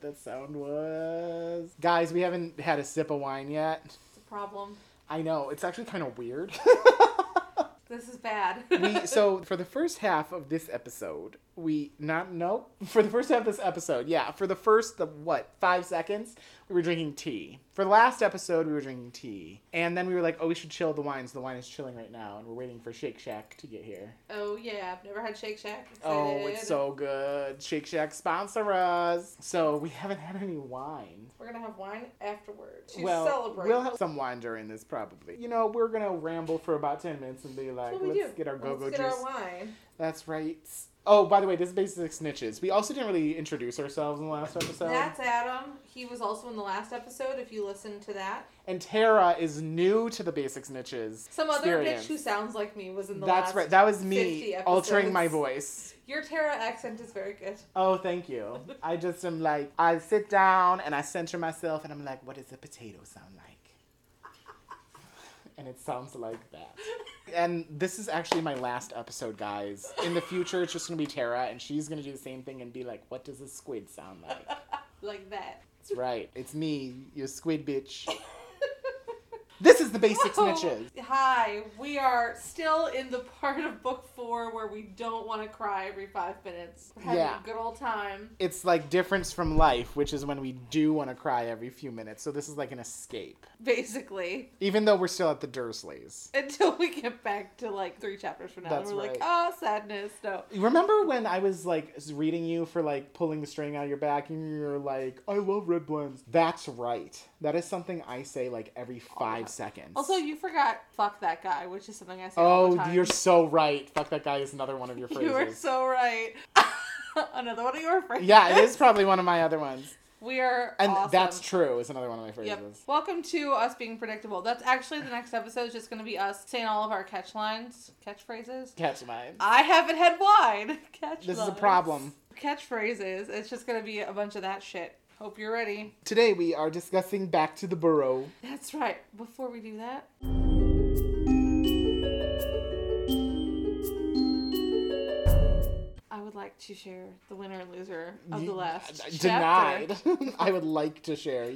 what that sound was. Guys, we haven't had a sip of wine yet. It's a problem. I know, it's actually kind of weird. This is bad. we so for the first half of this episode, we not no for the first half of this episode, yeah, for the first the what five seconds, we were drinking tea. For the last episode, we were drinking tea, and then we were like, oh, we should chill the wines. The wine is chilling right now, and we're waiting for Shake Shack to get here. oh yeah, I've never had Shake Shack. Oh, it's so good. Shake Shack sponsor us. So we haven't had any wine. We're gonna have wine afterwards to well, celebrate. we'll have some wine during this probably. You know, we're gonna ramble for about ten minutes and be like, That's what we let's do. get our go-go Let's juice. get our wine. That's right. Oh, by the way, this is Basic Snitches. We also didn't really introduce ourselves in the last episode. That's Adam. He was also in the last episode. If you listen to that, and Tara is new to the Basic Snitches. some other experience. bitch who sounds like me was in the That's last. right. That was me altering my voice. Your Tara accent is very good. Oh, thank you. I just am like, I sit down and I center myself and I'm like, what does a potato sound like? And it sounds like that. And this is actually my last episode, guys. In the future, it's just gonna be Tara, and she's gonna do the same thing and be like, what does a squid sound like? Like that. That's right. It's me, your squid bitch. This is the basic Whoa. snitches. Hi, we are still in the part of book four where we don't want to cry every five minutes. We're having Yeah. a good old time. It's like difference from life, which is when we do want to cry every few minutes. So this is like an escape. Basically. Even though we're still at the Dursleys. Until we get back to like three chapters from now. That's and we're right. like, ah, sadness. No. Remember when I was like reading you for like pulling the string out of your back and you're like, I love red blends. That's right. That is something I say like every five seconds. Also, you forgot fuck that guy, which is something I say all the oh, you're so right. Fuck that guy is another one of your phrases. You are so right. Another one of your phrases. yeah, it is probably one of my other ones. We are And awesome. that's true. Is another one of my phrases. Yep. Welcome to us being predictable. That's actually the next episode is just going to be us saying all of our catch lines, catchphrases. Catch mine. I haven't had wine. Catch This is a lines. problem. Catchphrases. It's just going to be a bunch of that shit. Hope you're ready. Today we are discussing Back to the Burrow. That's right. Before we do that, would like to share the winner and loser of the last chapter. Denied. I would like to share.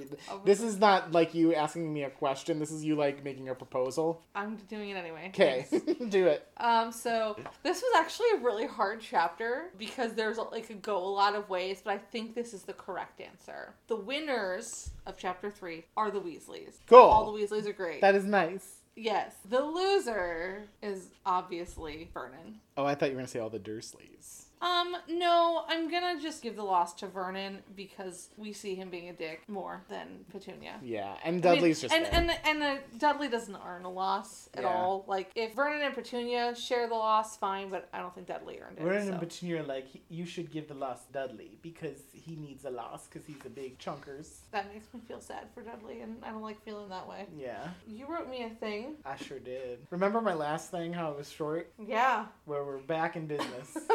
This is not like you asking me a question. This is you like making a proposal. I'm doing it anyway. Okay, do it. Um, so this was actually a really hard chapter because there's like could go a lot of ways, but I think this is the correct answer. The winners of chapter three are the Weasleys. Cool. All the Weasleys are great. That is nice. yes. The loser is obviously Vernon. Oh, I thought you were gonna say all the Dursleys. Um, no, I'm gonna just give the loss to Vernon because we see him being a dick more than Petunia. Yeah, and I mean, Dudley's just and there. and and uh, Dudley doesn't earn a loss at Yeah. all. Like if Vernon and Petunia share the loss, fine, but I don't think Dudley earned it. Vernon so. and Petunia are like, you should give the loss to Dudley because he needs a loss because he's a big chunkers. That makes me feel sad for Dudley, and I don't like feeling that way. Yeah, You wrote me a thing. I sure did. Remember my last thing, how it was short? Yeah. Where we're back in business.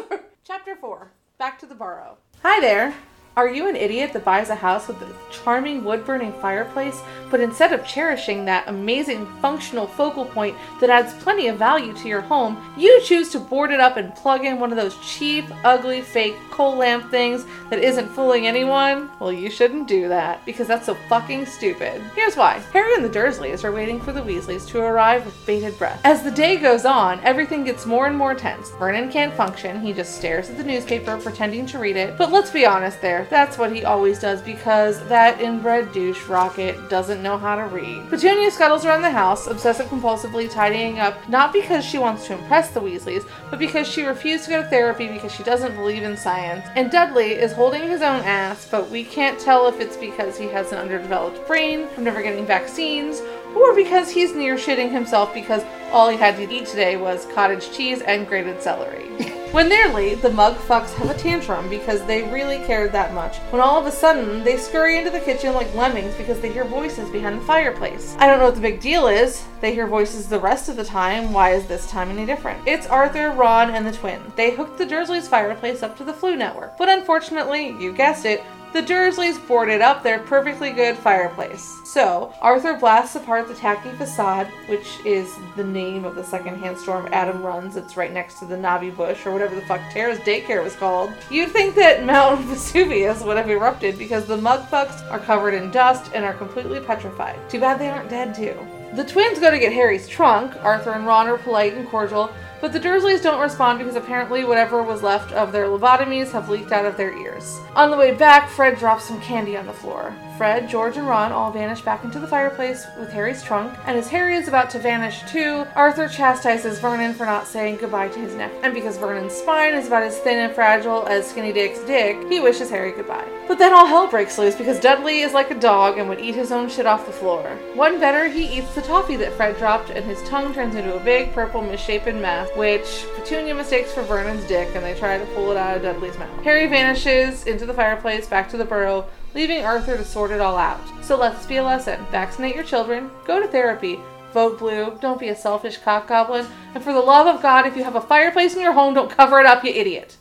Chapter 4 Back to the Burrow. Hi there. Are you an idiot that buys a house with a charming wood burning fireplace, but instead of cherishing that amazing functional focal point that adds plenty of value to your home, you choose to board it up and plug in one of those cheap, ugly, fake coal lamp things that isn't fooling anyone? Well, you shouldn't do that, because that's so fucking stupid. Here's why Harry and the Dursleys are waiting for the Weasleys to arrive with bated breath. As the day goes on, everything gets more and more tense. Vernon can't function, he just stares at the newspaper, pretending to read it. But let's be honest there, that's what he always does because that inbred douche Rocket doesn't know how to read. Petunia scuttles around the house, obsessive compulsively tidying up, not because she wants to impress the Weasleys, but because she refused to go to therapy because she doesn't believe in science. And Dudley is holding his own ass, but we can't tell if it's because he has an underdeveloped brain from never getting vaccines, or because he's near shitting himself because all he had to eat today was cottage cheese and grated celery. when they're late, the mug fucks have a tantrum because they really cared that much. When all of a sudden, they scurry into the kitchen like lemmings because they hear voices behind the fireplace. I don't know what the big deal is. They hear voices the rest of the time. Why is this time any different? It's Arthur, Ron, and the twin. They hooked the Dursleys' fireplace up to the Floo Network. But unfortunately, you guessed it, the Dursleys boarded up their perfectly good fireplace. So, Arthur blasts apart the tacky facade, which is the name of the secondhand storm Adam runs. It's right next to the Navi bush, or whatever the fuck Tara's daycare was called. You'd think that Mount Vesuvius would have erupted because the mugfucks are covered in dust and are completely petrified. Too bad they aren't dead, too. The twins go to get Harry's trunk. Arthur and Ron are polite and cordial, but the Dursleys don't respond because apparently whatever was left of their lobotomies have leaked out of their ears. On the way back, Fred drops some candy on the floor. Fred, George, and Ron all vanish back into the fireplace with Harry's trunk, and as Harry is about to vanish too, Arthur chastises Vernon for not saying goodbye to his nephew. And because Vernon's spine is about as thin and fragile as Skinny Dick's dick, he wishes Harry goodbye. But then all hell breaks loose because Dudley is like a dog and would eat his own shit off the floor. One better, he eats the toffee that Fred dropped, and his tongue turns into a big purple misshapen mass, which Petunia mistakes for Vernon's dick, and they try to pull it out of Dudley's mouth. Harry vanishes into the fireplace back to the burrow, leaving Arthur to sort it all out. So let's be a lesson. Vaccinate your children, go to therapy, vote blue, don't be a selfish cock goblin, and for the love of God, if you have a fireplace in your home, don't cover it up, you idiot.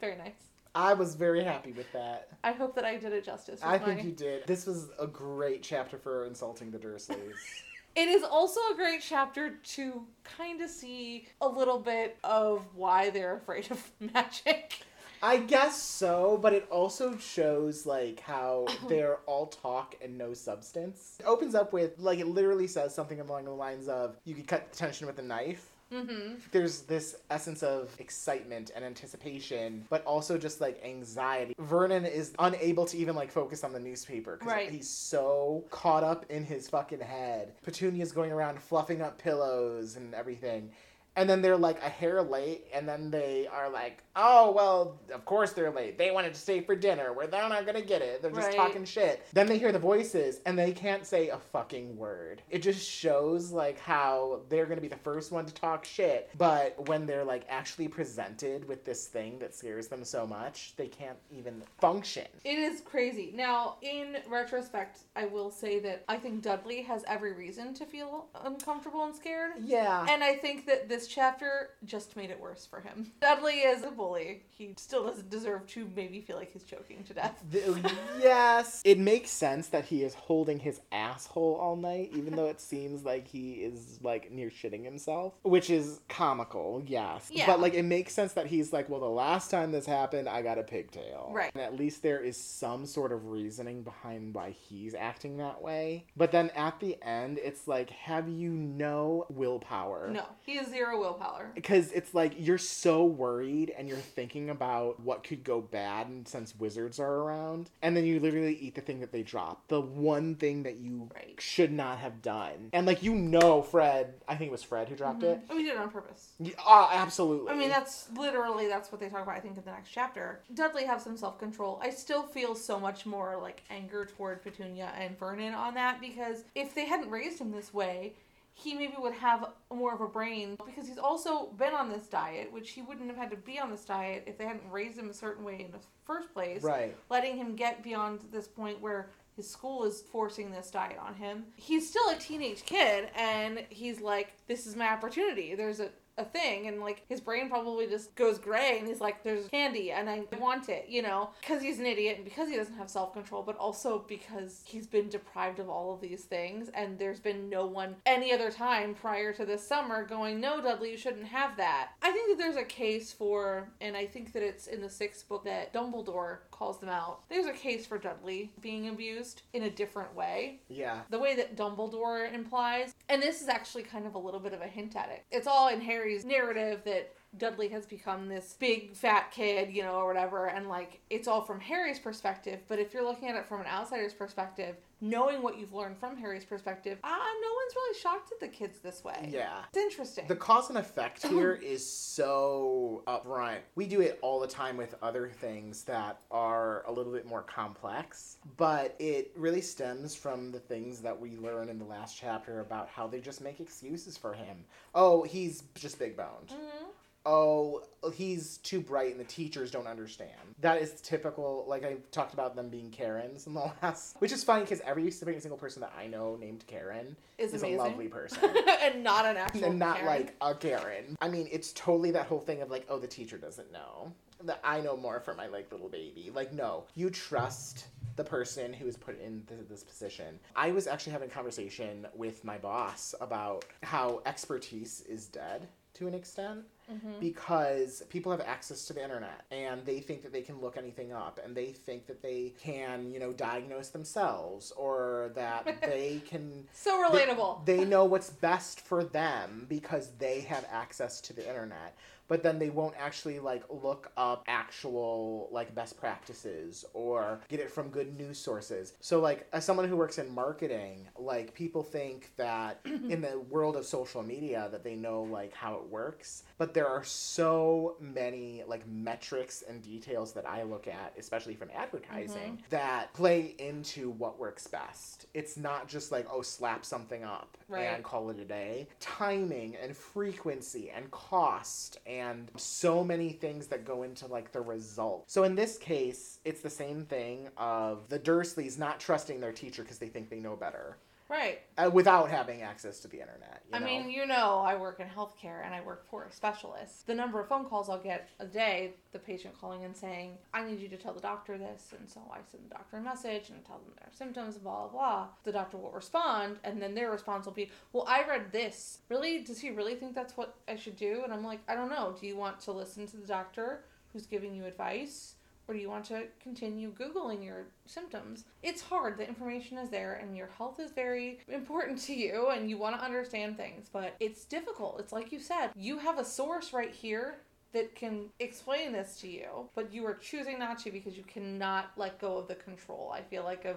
Very nice. I was very happy with that. I hope that I did it justice. I think you did. This was a great chapter for insulting the Dursleys. It is also a great chapter to kind of see a little bit of why they're afraid of magic. I guess so, but it also shows like how they're all talk and no substance. It opens up with like it literally says something along the lines of you could cut the tension with a knife. Mm-hmm. There's this essence of excitement and anticipation, but also just like anxiety. Vernon is unable to even like focus on the newspaper because Right. he's so caught up in his fucking head. Petunia's going around fluffing up pillows and everything. And then they're like a hair late, and then they are like, oh, well, of course they're late. They wanted to stay for dinner, where they're not gonna get it. They're just Right. talking shit. Then they hear the voices, and they can't say a fucking word. It just shows, like, how they're gonna be the first one to talk shit, but when they're, like, actually presented with this thing that scares them so much, they can't even function. It is crazy. Now, in retrospect, I will say that I think Dudley has every reason to feel uncomfortable and scared. Yeah. And I think that this chapter just made it worse for him. Dudley is a bully. He still doesn't deserve to maybe feel like he's choking to death. The- oh, yes. It makes sense that he is holding his asshole all night, even though it seems like he is like near shitting himself, which is comical, yes. Yeah. But like it makes sense that he's like, well, the last time this happened, I got a pigtail. Right. And at least there is some sort of reasoning behind why he's acting that way. But then at the end, it's like, have you no willpower? No, he has zero willpower. because it's like you're so worried and you're thinking about what could go bad and since wizards are around and then you literally eat the thing that they drop the one thing that you Right. should not have done and like you know fred i think it was fred who dropped it I mean, did it on purpose. Yeah, ah, absolutely I mean, that's literally that's what they talk about. I think in the next chapter, Dudley has some self control. I still feel so much more like anger toward Petunia and Vernon on that because if they hadn't raised him this way, he maybe would have more of a brain because he's also been on this diet, which he wouldn't have had to be on this diet if they hadn't raised him a certain way in the first place. right letting him get beyond this point where his school is forcing this diet on him. He's still a teenage kid and he's like, This is my opportunity. There's a, a thing and like his brain probably just goes gray and he's like there's candy and I want it, you know, because he's an idiot and because he doesn't have self-control, but also because he's been deprived of all of these things and there's been no one any other time prior to this summer going, "No, Dudley, you shouldn't have that." I think that there's a case for and I think that it's in the 6th book that Dumbledore calls them out. There's a case for Dudley being abused in a different way yeah the way that Dumbledore implies, and this is actually kind of a little bit of a hint at it. It's all in Narrative that Dudley has become this big fat kid, you know, or whatever, and like it's all from Harry's perspective. But if you're looking at it from an outsider's perspective, knowing what you've learned from Harry's perspective, ah, no one's really shocked at the kids this way. yeah It's interesting. The cause and effect here is so upfront. We do it all the time with other things that are a little bit more complex, but it really stems from the things that we learn in the last chapter about how they just make excuses for him. Oh, he's just big boned. Mhm. Oh, he's too bright and the teachers don't understand. That is typical. Like I talked about them being Karens in the last, which is funny because every single person that I know named Karen Is is a lovely person. and not an actual and not Karen. like a Karen. I mean, it's totally that whole thing of like, oh, the teacher doesn't know. That I know more for my like little baby. Like, no, you trust the person who is put in th- this position. I was actually having a conversation with my boss about how expertise is dead to an extent Mm-hmm. because people have access to the internet and they think that they can look anything up and they think that they can, you know, diagnose themselves or that they can so they- relatable. They, know what's best for them because they have access to the internet. But then they won't actually like look up actual like best practices or get it from good news sources. So like as someone who works in marketing, like people think that in the world of social media that they know like how it works, but there are so many like metrics and details that I look at, especially from advertising, mm-hmm. that play into what works best. It's not just like oh slap something up Right. and call it a day. Timing and frequency and cost and so many things that go into like the result. So in this case, it's the same thing of the Dursleys not trusting their teacher because they think they know better right. uh, without having access to the internet. You I know? mean, you know, I work in healthcare and I work for a specialist. The number of phone calls I'll get a day, the patient calling and saying, I need you to tell the doctor this. And so I send the doctor a message and tell them their symptoms, blah, blah, blah. The doctor will respond, and then their response will be, Well, I read this. Really? Does he really think that's what I should do? And I'm like, I don't know. Do you want to listen to the doctor who's giving you advice? Or do you want to continue Googling your symptoms? It's hard. The information is there, and your health is very important to you, and you want to understand things, but it's difficult. It's like you said, you have a source right here that can explain this to you, but you are choosing not to because you cannot let go of the control. I feel like of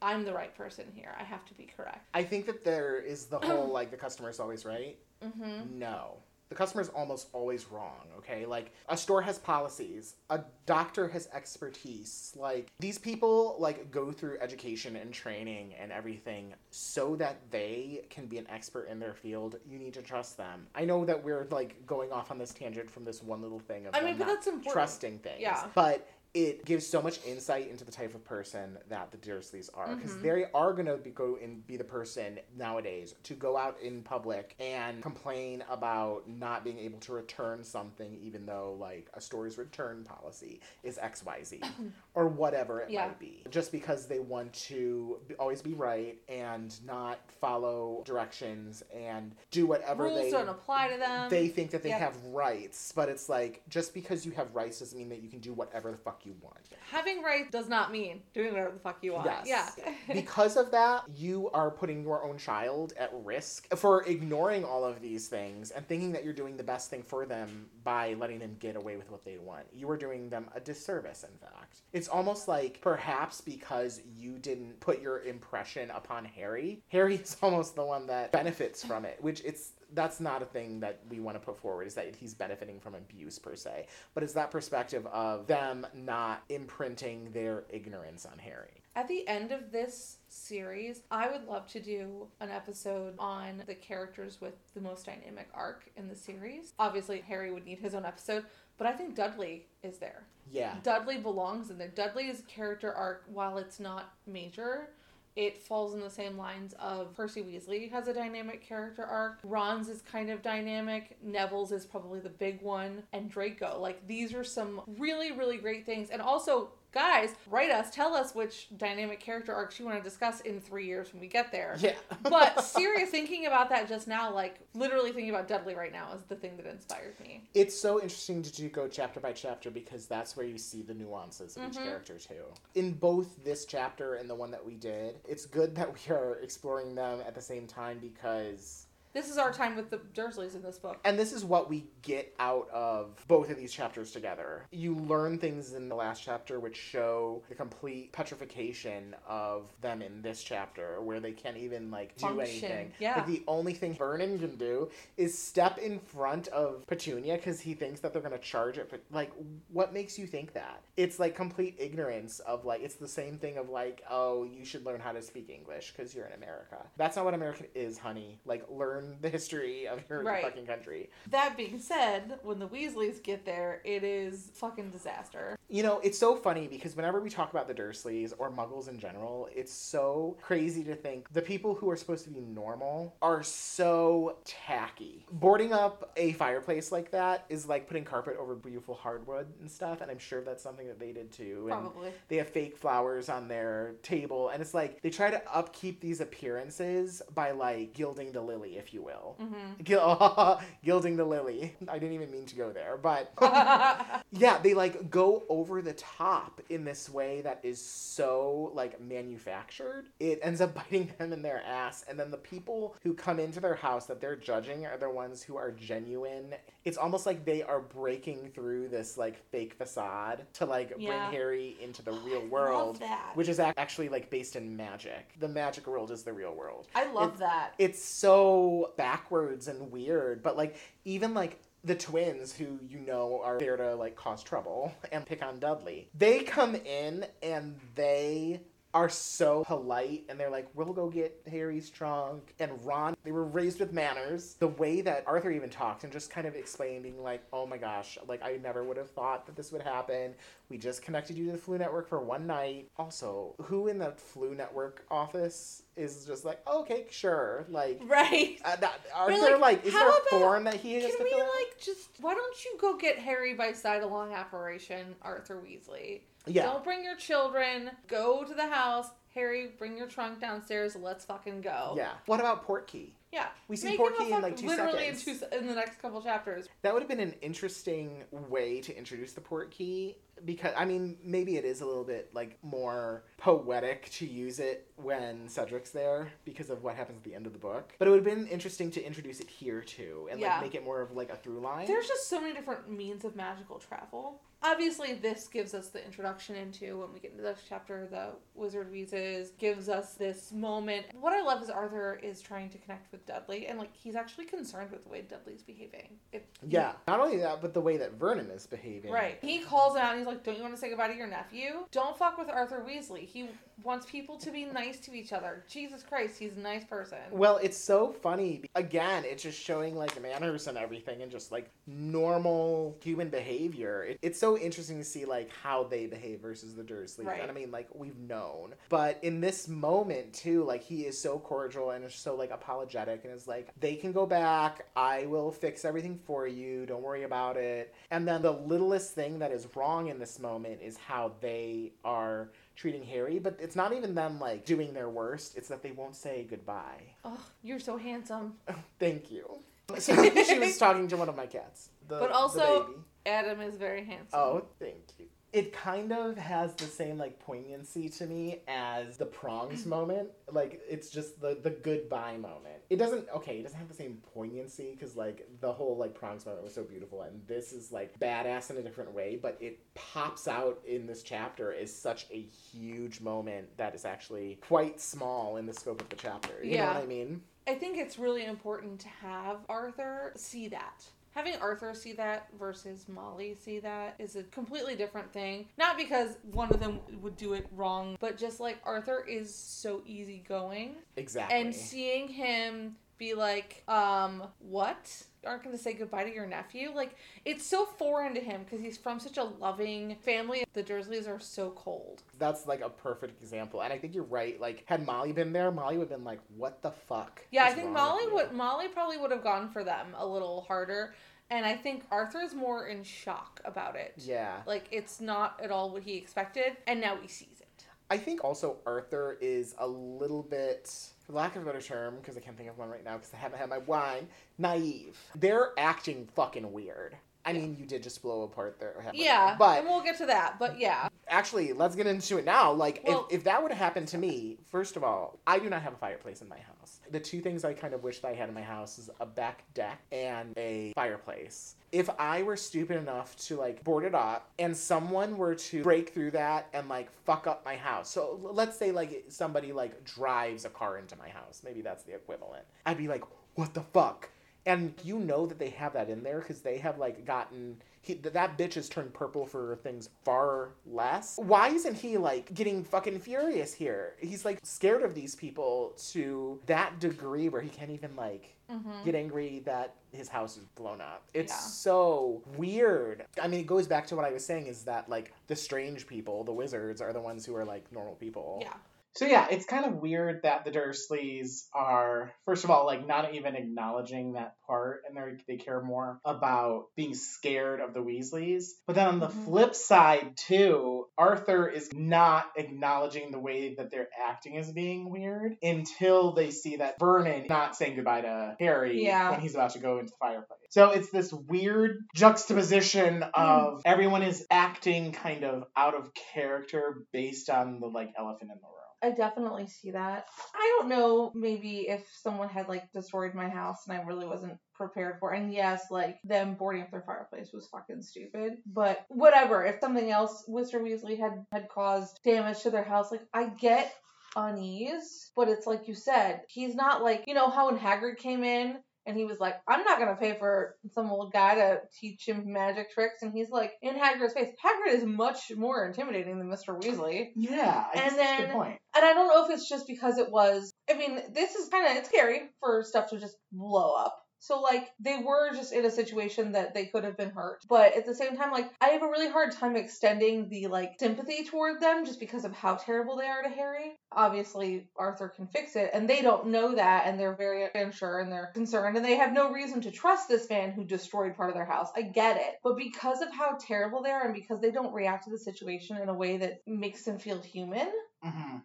I'm the right person here. I have to be correct. I think that there is the whole like the customer is always right. Mm-hmm. No. The customer's almost always wrong, okay? Like a store has policies, a doctor has expertise. Like these people like go through education and training and everything so that they can be an expert in their field. You need to trust them. I know that we're like going off on this tangent from this one little thing of I mean, but not that's important. trusting things. Yeah. But it gives so much insight into the type of person that the Dursleys are because Mhm. they are going to be, go and be the person nowadays to go out in public and complain about not being able to return something even though like a store's return policy is xyz or whatever it Yeah. might be just because they want to always be right and not follow directions and do whatever Rules they don't apply to them. they think that they Yep. have rights, but it's like just because you have rights doesn't mean that you can do whatever the fuck you want. Having rights does not mean doing whatever the fuck you want. Yes. Yeah. because of that, you are putting your own child at risk for ignoring all of these things and thinking that you're doing the best thing for them by letting them get away with what they want. You are doing them a disservice, in fact. It's almost like perhaps because you didn't put your impression upon Harry, Harry is almost the one that benefits from it, which it's that's not a thing that we want to put forward is that he's benefiting from abuse per se but it's that perspective of them not imprinting their ignorance on harry At the end of this series, I would love to do an episode on the characters with the most dynamic arc in the series. Obviously, Harry would need his own episode, but I think Dudley is there. yeah Dudley belongs in there. Dudley's character arc, while it's not major, it falls in the same lines of Percy Weasley has a dynamic character arc. Ron's is kind of dynamic. Neville's is probably the big one. And Draco. Like, these are some really, really great things. And also, guys, write us. Tell us which dynamic character arcs you want to discuss in three years when we get there. yeah But serious thinking about that just now, like literally thinking about Dudley right now is the thing that inspired me. it's so interesting to do go chapter by chapter because that's where you see the nuances of each Mhm. character too in both this chapter and the one that we did it's good that we are exploring them at the same time because This is our time with the Dursleys in this book. And this is what we get out of both of these chapters together. You learn things in the last chapter which show the complete petrification of them in this chapter, where they can't even like do Function, anything. yeah. Like the only thing Vernon can do is step in front of Petunia because he thinks that they're gonna charge it. But like, what makes you think that? It's like complete ignorance of like it's the same thing of like, oh, you should learn how to speak English because you're in America. That's not what American is, honey. Like, learn the history of your Right. fucking country. That being said, when the Weasleys get there, it is fucking disaster. You know, it's so funny because whenever we talk about the Dursleys or Muggles in general, it's so crazy to think the people who are supposed to be normal are so tacky. Boarding up a fireplace like that is like putting carpet over beautiful hardwood and stuff, and I'm sure that's something that they did too. And Probably. they have fake flowers on their table, and it's like they try to upkeep these appearances by like gilding the lily, if you will. Mm-hmm. Gil- gilding the lily. I didn't even mean to go there, but yeah, they like go over the top in this way that is so like manufactured. It ends up biting them in their ass, and then the people who come into their house that they're judging are the ones who are genuine. It's almost like they are breaking through this like fake facade to like Yeah. bring Harry into the real Love world, that. which is actually like based in magic. The magic world is the real world I love that. it's so backwards and weird but like even like the twins who you know are there to like cause trouble and pick on dudley they come in and they are so polite and they're like we'll go get harry's trunk and ron they were raised with manners. The way that arthur even talked and just kind of explaining like oh my gosh like i never would have thought that this would happen we just connected you to the Floo network for one night also who in the Floo network office is just like okay sure like Right. uh, that, are We're there like, like, is there a form that he has Can to we fill out? like just? Why don't you go get Harry by side along apparition, Arthur Weasley? Yeah. Don't bring your children. Go to the house. Harry, bring your trunk downstairs. Let's fucking go. Yeah. What about Portkey? Yeah. We see Make Portkey in, like, two literally seconds. in two in the next couple chapters. That would have been an interesting way to introduce the Portkey because I mean maybe it is a little bit like more poetic to use it when Cedric's there because of what happens at the end of the book. But it would have been interesting to introduce it here too and Yeah. like make it more of like a through line. There's just so many different means of magical travel. Obviously, this gives us the introduction into when we get into the next chapter, the Wizard Wheezes gives us this moment. What I love is Arthur is trying to connect with Dudley, and like he's actually concerned with the way Dudley's behaving. It, yeah. Not only that, but the way that Vernon is behaving. Right. He calls him out and he's like, Don't you want to say goodbye to your nephew? Don't fuck with Arthur Weasley. He wants people to be nice to each other. Jesus Christ, he's a nice person. Well, it's so funny. Again, it's just showing like manners and everything and just like normal human behavior. It, it's so interesting to see like how they behave versus the Dursleys. Right. And I mean, like we've known. But in this moment too, like he is so cordial and is so like apologetic and is like, they can go back. I will fix everything for you. Don't worry about it. And then the littlest thing that is wrong in this moment is how they are treating Harry, but it's not even them like doing their worst. It's that they won't say goodbye. Oh, you're so handsome. Thank you. she was talking to one of my cats. The, But also- baby. Adam is very handsome. Oh, thank you. It kind of has the same like poignancy to me as the prongs moment. Like it's just the the goodbye moment. It doesn't okay. It doesn't have the same poignancy because like the whole like prongs moment was so beautiful, and this is like badass in a different way. But it pops out in this chapter as such a huge moment that is actually quite small in the scope of the chapter. You know Yeah. what I mean? I think it's really important to have Arthur see that. Having Arthur see that versus Molly see that is a completely different thing. Not because one of them would do it wrong, but just like Arthur is so easygoing. Exactly. And seeing him be like, um, what? Aren't going to say goodbye to your nephew? Like, it's so foreign to him because he's from such a loving family. The Dursleys are so cold. That's like a perfect example. And I think you're right. Like, had Molly been there, Molly would have been like, what the fuck? Yeah, I think Molly would Molly probably would have gone for them a little harder. And I think Arthur's more in shock about it. Yeah. Like it's not at all what he expected, and now he sees it. I think also Arthur is a little bit, for lack of a better term, because I can't think of one right now because I haven't had my wine, naive. They're acting fucking weird. I mean, you did just blow apart their head. Yeah, But and we'll get to that. But yeah, actually, let's get into it now. Like, Well- if, if that would have happened to me, first of all, I do not have a fireplace in my house. The two things I kind of wish that I had in my house is a back deck and a fireplace. If I were stupid enough to like board it up and someone were to break through that and like fuck up my house. So let's say like somebody like drives a car into my house. Maybe that's the equivalent. I'd be like, what the fuck? And you know that they have that in there because they have like gotten he, that bitch has turned purple for things far less. Why isn't he like getting fucking furious here? He's like scared of these people to that degree where he can't even like Mhm. get angry that his house is blown up. It's Yeah. so weird. I mean, it goes back to what I was saying is that like the strange people, the wizards, are the ones who are like normal people. Yeah. So yeah, it's kind of weird that the Dursleys are, first of all, like not even acknowledging that part, and they they care more about being scared of the Weasleys. But then on the Mhm. flip side too, Arthur is not acknowledging the way that they're acting as being weird until they see that Vernon not saying goodbye to Harry Yeah. when he's about to go into the fireplace. So it's this weird juxtaposition Hmm. of everyone is acting kind of out of character based on the like elephant in the room. I definitely see that. I don't know, maybe if someone had like destroyed my house and I really wasn't prepared for. And yes, like them boarding up their fireplace was fucking stupid. But whatever. If something else Mr. Weasley had had caused damage to their house, like I get unease, but it's like you said, he's not like you know how when Hagrid came in and he was like, I'm not gonna pay for some old guy to teach him magic tricks, and he's like in Hagrid's face. Hagrid is much more intimidating than Mr. Weasley. Yeah, I And guess that's a then- good point. And I don't know if it's just because it was. I mean, this is kind of it's scary for stuff to just blow up. So like they were just in a situation that they could have been hurt, but at the same time, like I have a really hard time extending the like sympathy toward them just because of how terrible they are to Harry. Obviously, Arthur can fix it, and they don't know that, and they're very unsure and they're concerned, and they have no reason to trust this man who destroyed part of their house. I get it, but because of how terrible they are, and because they don't react to the situation in a way that makes them feel human. hmm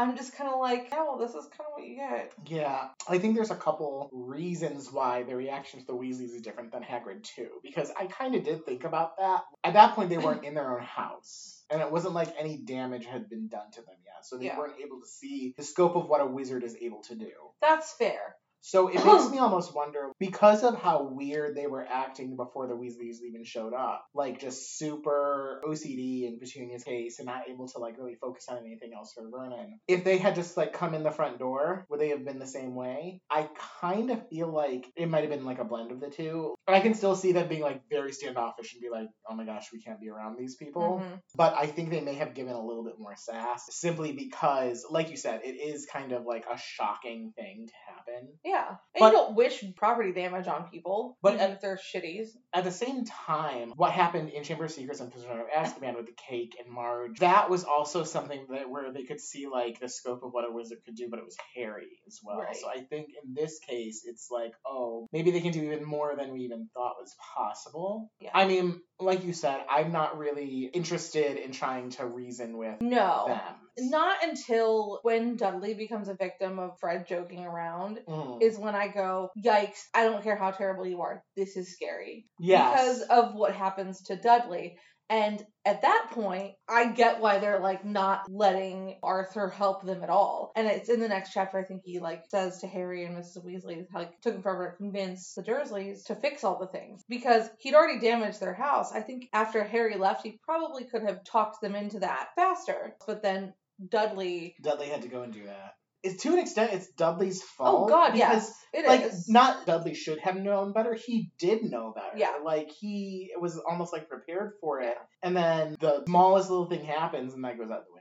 I'm just kind of like, yeah, well, this is kind of what you get. Yeah, I think there's a couple reasons why the reaction to the Weasleys is different than Hagrid too, because I kind of did think about that. At that point, they weren't in their own house, and it wasn't like any damage had been done to them yet, so they Yeah. weren't able to see the scope of what a wizard is able to do. That's fair. So it makes me almost wonder because of how weird they were acting before the Weasleys even showed up, like just super OCD in Petunia's case and not able to like really focus on anything else for Vernon. If they had just like come in the front door, would they have been the same way? I kind of feel like it might have been like a blend of the two. But I can still see them being like very standoffish and be like, oh my gosh, we can't be around these people. Mhm. But I think they may have given a little bit more sass simply because, like you said, it is kind of like a shocking thing to happen. Yeah. And But- you don't wish property damage on people, But even if they're shitties. At the same time, what happened in Chamber of Secrets and Prisoner of Azkaban with the cake and Marge, that was also something that where they could see like the scope of what a wizard could do, but it was Harry as well. Right. So I think in this case, it's like, oh, maybe they can do even more than we even thought was possible. Yeah. I mean, like you said, I'm not really interested in trying to reason with No. them. Not until when Dudley becomes a victim of Fred joking around Mm. is when I go, yikes, I don't care how terrible you are. This is scary. Yes. Because of what happens to Dudley. And at that point, I get why they're like not letting Arthur help them at all. And it's in the next chapter, I think he like says to Harry and Mrs. Weasley, like took him forever to convince the Dursleys to fix all the things because he'd already damaged their house. I think after Harry left, he probably could have talked them into that faster. But then Dudley, Dudley had to go and do that. It's to an extent, it's Dudley's oh, fault. oh God, because yes, it is. like not Dudley should have known better. He did know better. Yeah. Like he was almost like prepared for it. And then the smallest little thing happens and that goes out the window.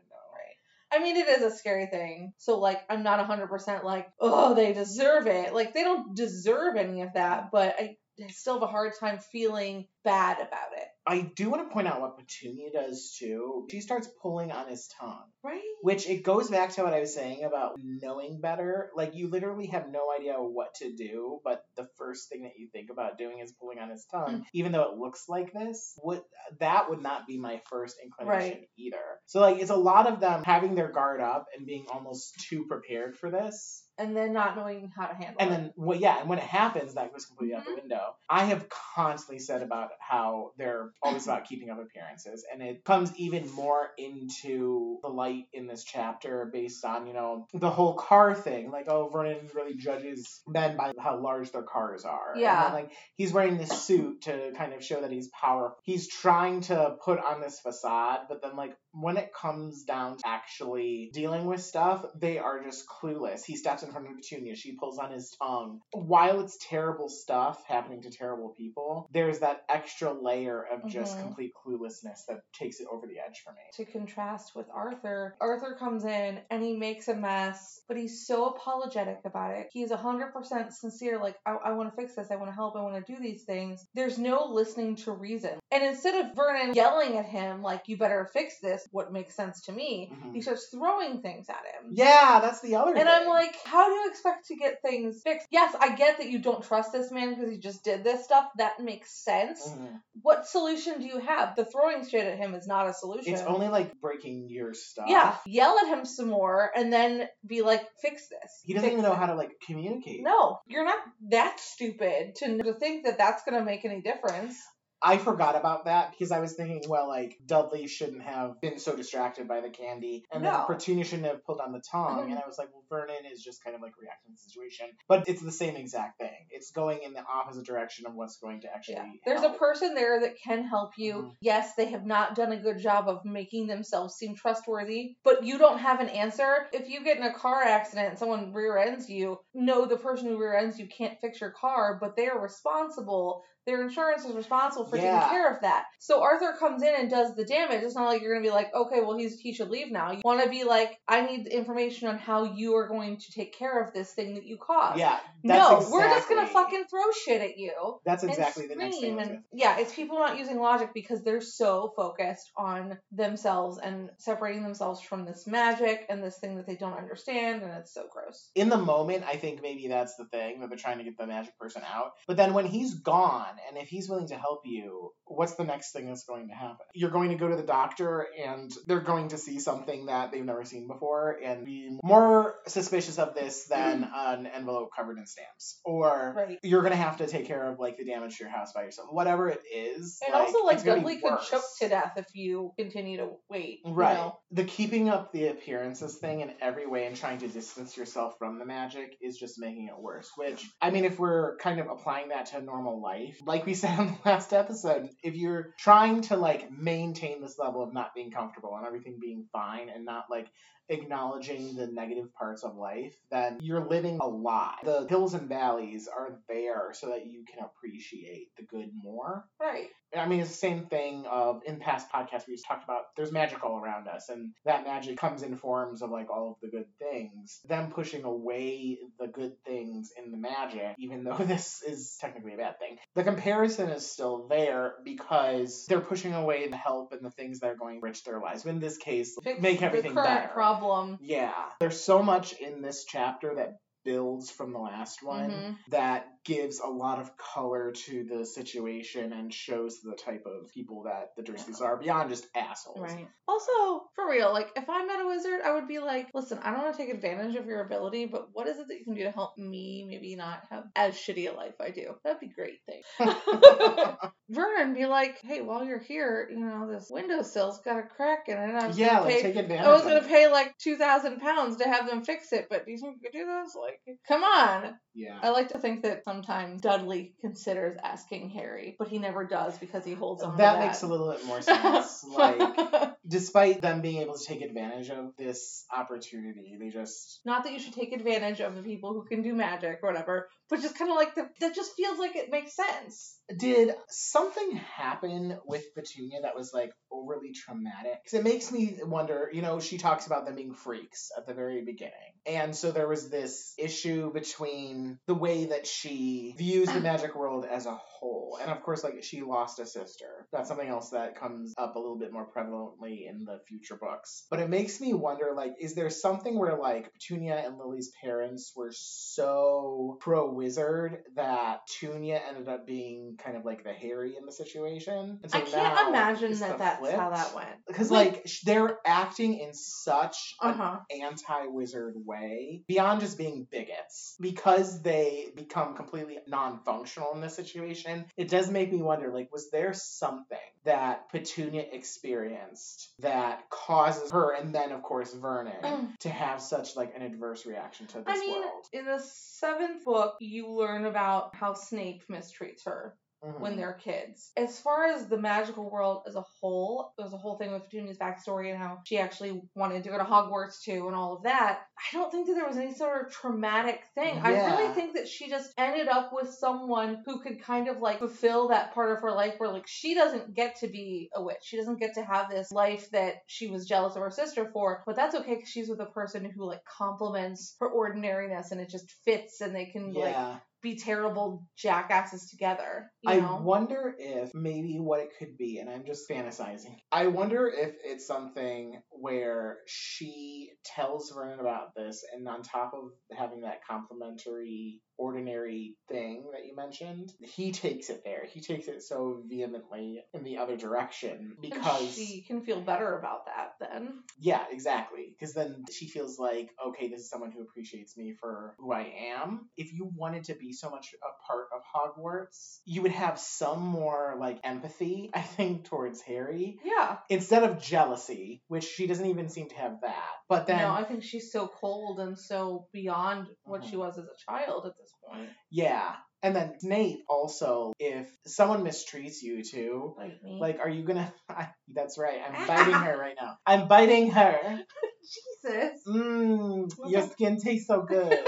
I mean, it is a scary thing. So, like, I'm not 100% like, oh, they deserve it. Like, they don't deserve any of that, but I, I still have a hard time feeling bad about it. I do want to point out what Petunia does too. She starts pulling on his tongue. Right? Which it goes back to what I was saying about knowing better. Like you literally have no idea what to do, but the first thing that you think about doing is pulling on his tongue, mm. even though it looks like this. Would that would not be my first inclination Right. either. So like it's a lot of them having their guard up and being almost too prepared for this. And then not knowing how to handle And it. And then, well, yeah, and when it happens, that goes completely out Mhm. the window. I have constantly said about how they're always about keeping up appearances, and it comes even more into the light in this chapter based on, you know, the whole car thing. Like, oh, Vernon really judges men by how large their cars are. And Yeah. then, like, he's wearing this suit to kind of show that he's powerful. He's trying to put on this facade, but then like when it comes down to actually dealing with stuff, they are just clueless. He steps in front of Petunia, she pulls on his tongue. While it's terrible stuff happening to terrible people, there's that extra layer of just Mhm. complete cluelessness that takes it over the edge for me. to contrast with Arthur, Arthur comes in and he makes a mess, but he's so apologetic about it. He's 100% sincere, like, I, I want to fix this, I want to help, I want to do these things. There's no listening to reason. And instead of Vernon yelling at him, like, you better fix this, what makes sense to me, Mhm. he starts throwing things at him. Yeah, that's the other And thing. I'm like, how do you expect to get things fixed? Yes, I get that you don't trust this man because he just did this stuff. That makes sense. Mhm. What solution do you have? The throwing shit at him is not a solution. It's only like breaking your stuff. Yeah, yell at him some more and then be like, fix this. He doesn't even know it." how to like communicate. No, you're not that stupid to, to think that that's going to make any difference. I forgot about that because I was thinking, well, like Dudley shouldn't have been so distracted by the candy, and No. then Petunia shouldn't have pulled on the tongue. Mhm. And I was like, well, Vernon is just kind of like reacting to the situation, but it's the same exact thing. It's going in the opposite direction of what's going to actually. Yeah. There's a person there that can help you. Mhm. Yes, they have not done a good job of making themselves seem trustworthy, but you don't have an answer. If you get in a car accident and someone rear ends you, no, the person who rear ends you can't fix your car, but they are responsible. Their insurance is responsible for Yeah. taking care of that. So Arthur comes in and does the damage. It's not like you're gonna be like, okay, well he's he should leave now. You want to be like, I need information on how you are going to take care of this thing that you caused. Yeah. No, we're just gonna fucking throw shit at you That's exactly the next thing. scream I was and yeah, it's people not using logic because they're so focused on themselves and separating themselves from this magic and this thing that they don't understand, and it's so gross. in the moment, I think maybe that's the thing that they're trying to get the magic person out. But then when he's gone, and if he's willing to help you, what's the next thing that's going to happen? You're going to go to the doctor, and they're going to see something that they've never seen before, and be more suspicious of this than mm. an envelope covered in stamps. Or Right. you're gonna have to take care of like the damage to your house by yourself. Whatever it is. And also, like it's be Dudley could choke to death if you continue to wait. you Right. know? The keeping up the appearances thing in every way and trying to distance yourself from the magic is just making it worse. Which, I mean, if we're kind of applying that to normal life, like we said in the last episode, if you're trying to like maintain this level of not being comfortable and everything being fine and not like acknowledging the negative parts of life, then you're living a lie. The hills and valleys are there so that you can appreciate the good more. Right. I mean, it's the same thing of in past podcasts we just talked about there's magic all around us, and that magic comes in forms of like all of the good things. Them pushing away the good things in the magic, even though this is technically a bad thing. The comparison is still there because they're pushing away the help and the things that are going to enrich their lives. In this case, make everything better. problem. Yeah. There's so much in this chapter that builds from the last one Mhm. that gives a lot of color to the situation and shows the type of people that the Dursleys are beyond just assholes. Right. Also, for real, like if I met a wizard, I would be like, listen, I don't want to take advantage of your ability, but what is it that you can do to help me maybe not have as shitty a life I do? That'd be great thing. Vernon be like, hey, while you're here, you know, this windowsill's got a crack in it. I was yeah, gonna like pay take advantage. I was gonna pay like two thousand pounds to have them fix it, but do you think we could do this? Like, come on. Yeah. I like to think that sometimes Dudley considers asking Harry, but he never does because he holds on. that to that makes a little bit more sense. like, despite them being able to take advantage of this opportunity, they just Not that you should take advantage of the people who can do magic or whatever, but just kind of like the, that just feels like it makes sense. did something happen with Petunia that was like overly traumatic? Because it makes me wonder. You know, she talks about them being freaks at the very beginning, and so there was this issue between the way that she views the magic world as a whole, and of course, like she lost a sister. That's something else that comes up a little bit more prevalently in the future books. But it makes me wonder, like, is there something where like Petunia and Lily's parents were so pro wizard that Petunia ended up being kind of like the Harry in the situation? And so I can't imagine that that's flip. how that went. Because Like- like they're acting in such Uh an anti-wizard way beyond just being bigots because they become completely non-functional in this situation it does make me wonder like was there something that petunia experienced that causes her and then of course vernon Mm. to have such like an adverse reaction to this I mean, world in the seventh book, you learn about how Snape mistreats her. Mhm. when they're kids. As far as the magical world as a whole, there's a whole thing with Petunia's backstory and how she actually wanted to go to Hogwarts too and all of that. I don't think that there was any sort of traumatic thing. I really think that she just ended up with someone who could kind of like fulfill that part of her life where like she doesn't get to be a witch. She doesn't get to have this life that she was jealous of her sister for, but that's okay because she's with a person who like complements her ordinariness and it just fits and they can like yeah. Be terrible jackasses together. You I know? wonder if maybe what it could be, and I'm just fantasizing. I wonder if it's something where she tells Vernon about this, and on top of having that complimentary, ordinary thing that you mentioned, he takes it there. He takes it so vehemently in the other direction And because. she can feel better about that then. Yeah, exactly. Because then she feels like, okay, this is someone who appreciates me for who I am. If you wanted to be so much a part of Hogwarts, you would have some more like empathy, I think, towards Harry Yeah. instead of jealousy, which she doesn't even seem to have that. But then, no, I think she's so cold and so beyond what Mhm. she was as a child at this point. yeah. And then Snape also, if someone mistreats you too, Like me. like, are you gonna? that's right. I'm biting her right now. I'm biting her. Jesus. Mmm, your skin tastes so good.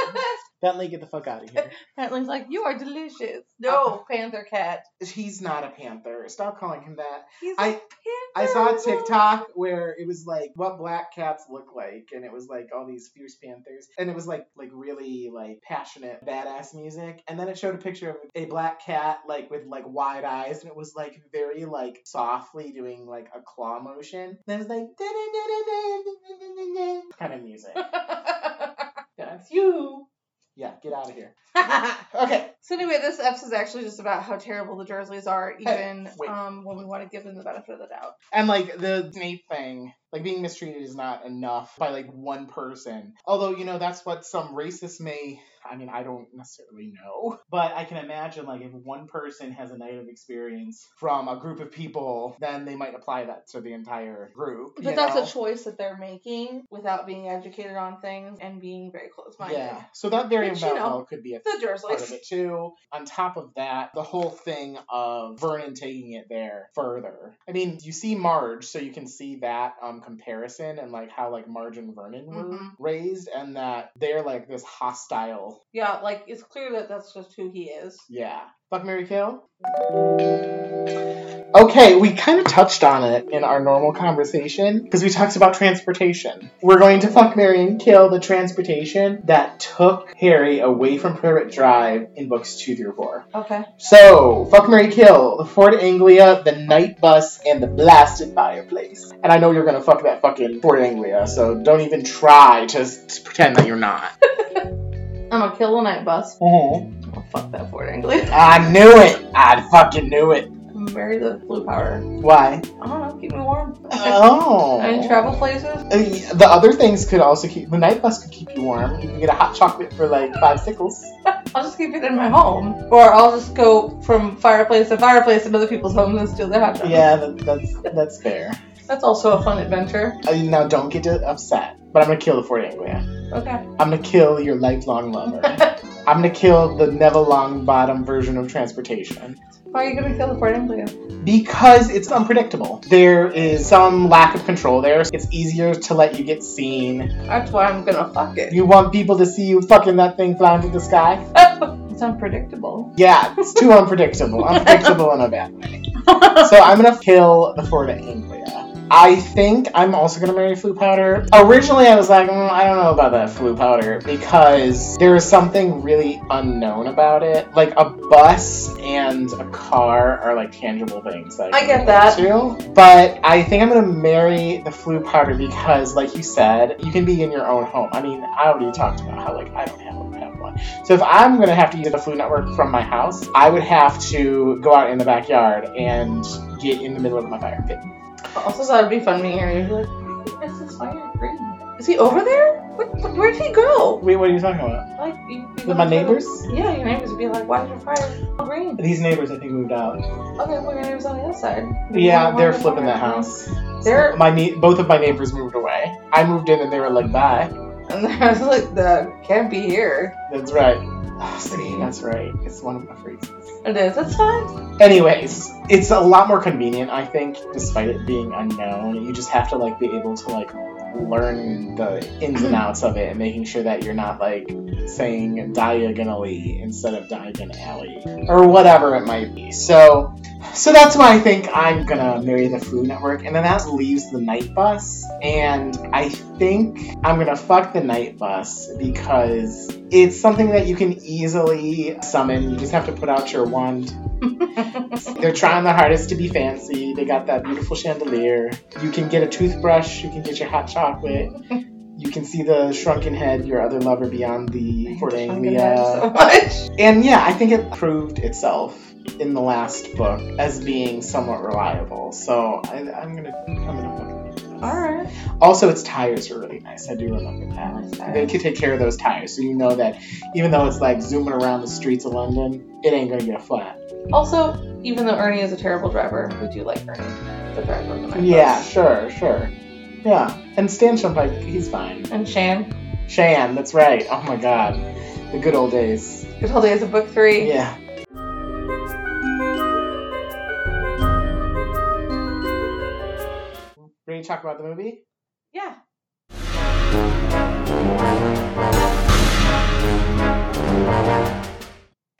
Bentley, get the fuck out of here. Bentley's like, you are delicious. No, Panther Cat. He's not a panther. Stop calling him that. He's I- a panther. I saw a TikTok where it was like what black cats look like, and it was like all these fierce panthers, and it was like like really like passionate badass music, and then it showed a picture of a black cat like with like wide eyes, and it was like very like softly doing like a claw motion. And it was like kind of music. That's you. Yeah, get out of here. Okay. So anyway, this episode is actually just about how terrible the Dursleys are, even wait. um, when we want to give them the benefit of the doubt. And like the Snape thing, like being mistreated is not enough by like one person. Although, you know, that's what some racists may I mean, I don't necessarily know. But I can imagine like if one person has a negative experience from a group of people, then they might apply that to the entire group. But that's know? a choice that they're making without being educated on things and being very close minded. Yeah. So that very Which, you well know, could be a The part of it too. On top of that, the whole thing of Vernon taking it there further. I mean, you see Marge, so you can see that um comparison and like how like Marge and Vernon were Mhm. raised, and that they're like this hostile. Yeah, like it's clear that that's just who he is. Yeah. Fuck Mary Kill. Okay, we kind of touched on it in our normal conversation because we talked about transportation. We're going to fuck Mary and kill the transportation that took Harry away from Privet Drive in books two through four. Okay. So, fuck Mary Kill, the Ford Anglia, the Knight Bus, and the blasted fireplace. And I know you're gonna fuck that fucking Ford Anglia, so don't even try to, s- pretend that you're not. I'm gonna kill the Knight Bus. Mhm. Fuck that Ford Anglia. I knew it! I fucking knew it. Marry the blue power. Why? I don't know, keep me warm. Oh. I travel places. Uh, The other things could also keep the Knight Bus could keep you warm. You can get a hot chocolate for like five sickles. I'll just keep it in my home. Or I'll just go from fireplace to fireplace in other people's homes and steal their hot chocolate. Yeah, that, that's that's fair. That's also a fun adventure. Uh, now don't get upset, but I'm gonna kill the Ford Anglia. Okay. I'm gonna kill your lifelong lover. I'm gonna kill the Neville Longbottom version of transportation Why are you gonna kill the Ford Anglia? because it's unpredictable. There is some lack of control there. It's easier to let you get seen. That's why I'm gonna fuck it. You want people to see you fucking that thing flying through the sky? it's unpredictable. Yeah, it's too unpredictable. Unpredictable in a bad way. So I'm gonna kill the Ford Anglia. I think I'm also gonna marry Floo Powder. Originally, I was like, mm, I don't know about that Floo Powder because there is something really unknown about it. Like a bus and a car are like tangible things. That I can get that. relate to. But I think I'm gonna marry the Floo Powder because, like you said, you can be in your own home. I mean, I already talked about how like I don't have, have one. So if I'm gonna have to use the Floo Network from my house, I would have to go out in the backyard and get in the middle of my fire pit. Also, thought it'd be fun being here. You'd be like, why is fire green? Is he over there? What, what, where'd he go? Wait, what are you talking about? Like, you, you With my the- neighbors? Yeah, your neighbors would be like, why is your fire so oh, green? These neighbors, I think, moved out. Okay, well, your neighbors on the other side. Yeah, they're the flipping that house. They're- my ne- both of my neighbors moved away. I moved in and they were like, "Bye." And I was like, that can't be here. That's right. See, that's right. It's one of my phrases. It is. That's fine. Anyways, it's a lot more convenient, I think, despite it being unknown. You just have to like be able to like learn the ins and outs of it and making sure that you're not like saying diagonally instead of diagonally or whatever it might be. So so that's why I think I'm gonna marry the Floo Network, and then that leaves the Knight Bus. And I think I'm gonna fuck the Knight Bus because it's something that you can easily summon. You just have to put out your wand. They're trying the hardest to be fancy. They got that beautiful chandelier. You can get a toothbrush. You can get your hot chocolate. You can see the shrunken head, your other lover beyond the Ford Anglia. so much. And yeah, I think it proved itself in the last book as being somewhat reliable. So I, I'm gonna, I'm gonna it. All right. Also, its tires are really nice. I do remember that. They could take care of those tires, so you know that even though it's like zooming around the streets of London, it ain't gonna get flat. Also, even though Ernie is a terrible driver, we do like Ernie, the driver of the night Yeah, bus. sure, sure. Yeah, and Stan Shunpike, he's fine. And Shan. Shan, that's right. Oh my god, the good old days. Good old days of book three. Yeah. Talk about the movie? Yeah.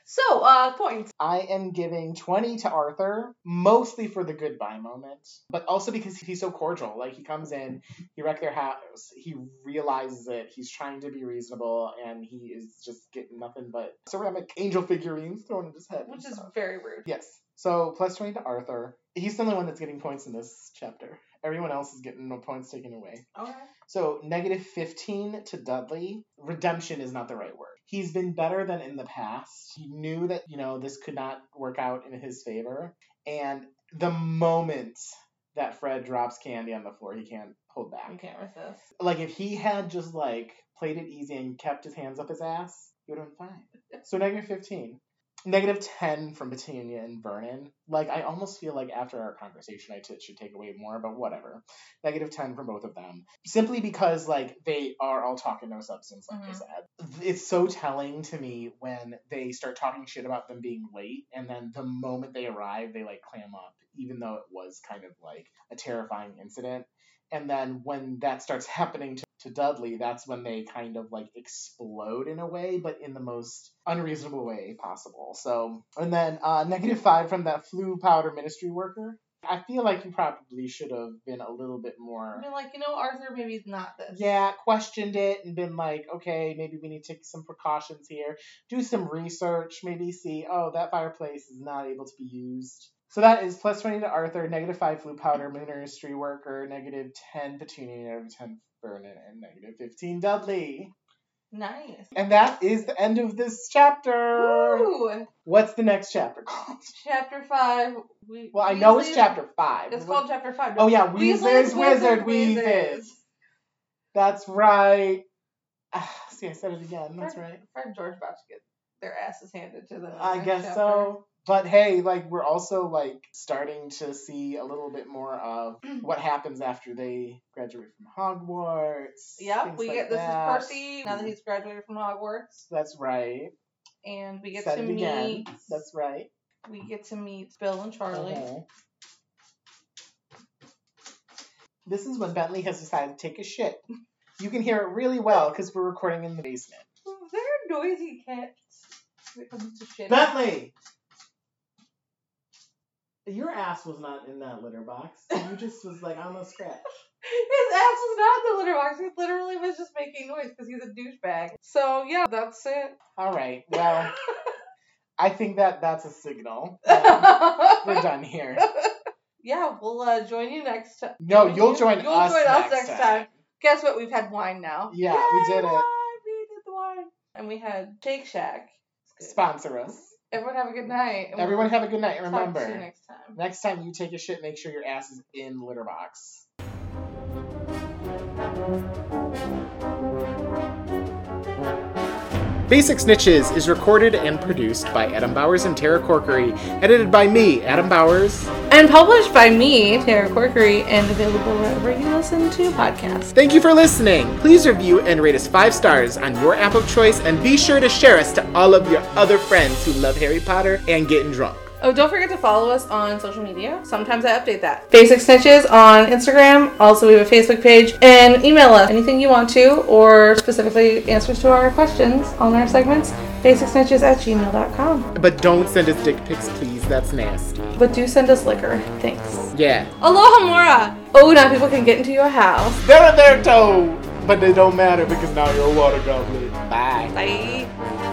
So, uh, points. I am giving 20 to Arthur, mostly for the goodbye moment, but also because he's so cordial. Like, he comes in, he wrecked their house, he realizes it, he's trying to be reasonable, and he is just getting nothing but ceramic angel figurines thrown at his head. Which is stuff. very rude. Yes. So, plus 20 to Arthur. He's the only one that's getting points in this chapter. Everyone else is getting no points taken away. Okay. So negative 15 to Dudley. Redemption is not the right word. He's been better than in the past. He knew that, you know, this could not work out in his favor. And the moment that Fred drops candy on the floor, he can't hold back. I can't resist. Like if he had just like played it easy and kept his hands up his ass, he would have been fine. So negative 15. Negative 10 from Petunia and Vernon. Like, I almost feel like after our conversation, I t- should take away more, but whatever. Negative 10 from both of them. Simply because, like, they are all talking no substance, like I Mhm. said. It's so telling to me when they start talking shit about them being late, and then the moment they arrive, they, like, clam up, even though it was kind of like a terrifying incident. And then when that starts happening to, to Dudley, that's when they kind of like explode in a way, but in the most unreasonable way possible. So, and then uh, negative five from that Floo powder ministry worker. I feel like you probably should have been a little bit I more. mean, like, you know, Arthur, maybe it's not this. Yeah, questioned it and been like, okay, maybe we need to take some precautions here. Do some research, maybe see, oh, that fireplace is not able to be used. So that is plus 20 to Arthur, negative 5 Floo powder, Moon ministry worker, negative 10 Petunia, negative 10 Vernon, and negative 15 Dudley. Nice. And that is the end of this chapter. Woo! What's the next chapter called? Chapter five. We, Well, I know it's chapter 5. It's called chapter five. Oh, yeah, Weasley's Weezer's Wizard Wheezes. That's right. See, I said it again. That's right. Fred and George about to get their asses handed to them. I guess next so. But hey, like we're also like starting to see a little bit more of what happens after they graduate from Hogwarts. Yep, we like get this that. is Percy now that he's graduated from Hogwarts, That's right. and we get Said to meet. again. That's right. We get to meet Bill and Charlie. Uh-huh. This is when Bentley has decided to take a shit. You can hear it really well because we're recording in the basement. They're noisy cats. When it comes to shit. Bentley! Your ass was not in that litter box. You just was like on the scratch. His ass was not in the litter box. He literally was just making noise because he's a douchebag. So yeah, that's it. All right. Well, I think that that's a signal. that We're done here. Yeah, we'll uh, join you next time. No, you'll join You'll us join us next time. time. Guess what? We've had wine now. Yeah, we Yay, did it. wine! We did the wine. And we had Shake Shack. Sponsor us. Everyone have a good night. and Everyone we'll have a good night. talk to you Remember, next time. next time you take a shit, make sure your ass is in the litter box. Basic Snitches is recorded and produced by Adam Bowers and Tara Corkery, edited by me, Adam Bowers. And published by me, Tara Corkery, and available wherever you listen to podcasts. Thank you for listening. Please review and rate us five stars on your app of choice, and be sure to share us to all of your other friends who love Harry Potter and getting drunk. Oh, don't forget to follow us on social media. Sometimes I update that. Basic Snitches on Instagram. Also, we have a Facebook page. And email us anything you want to, or specifically answers to our questions on our segments. BasicSnitches at gmail.com. But don't send us dick pics, please. That's nasty. But do send us liquor. Thanks. Yeah. Alohomora! Oh, now people can get into your house. They're in their toe, but they don't matter because now you're a water goblin. Bye. Bye.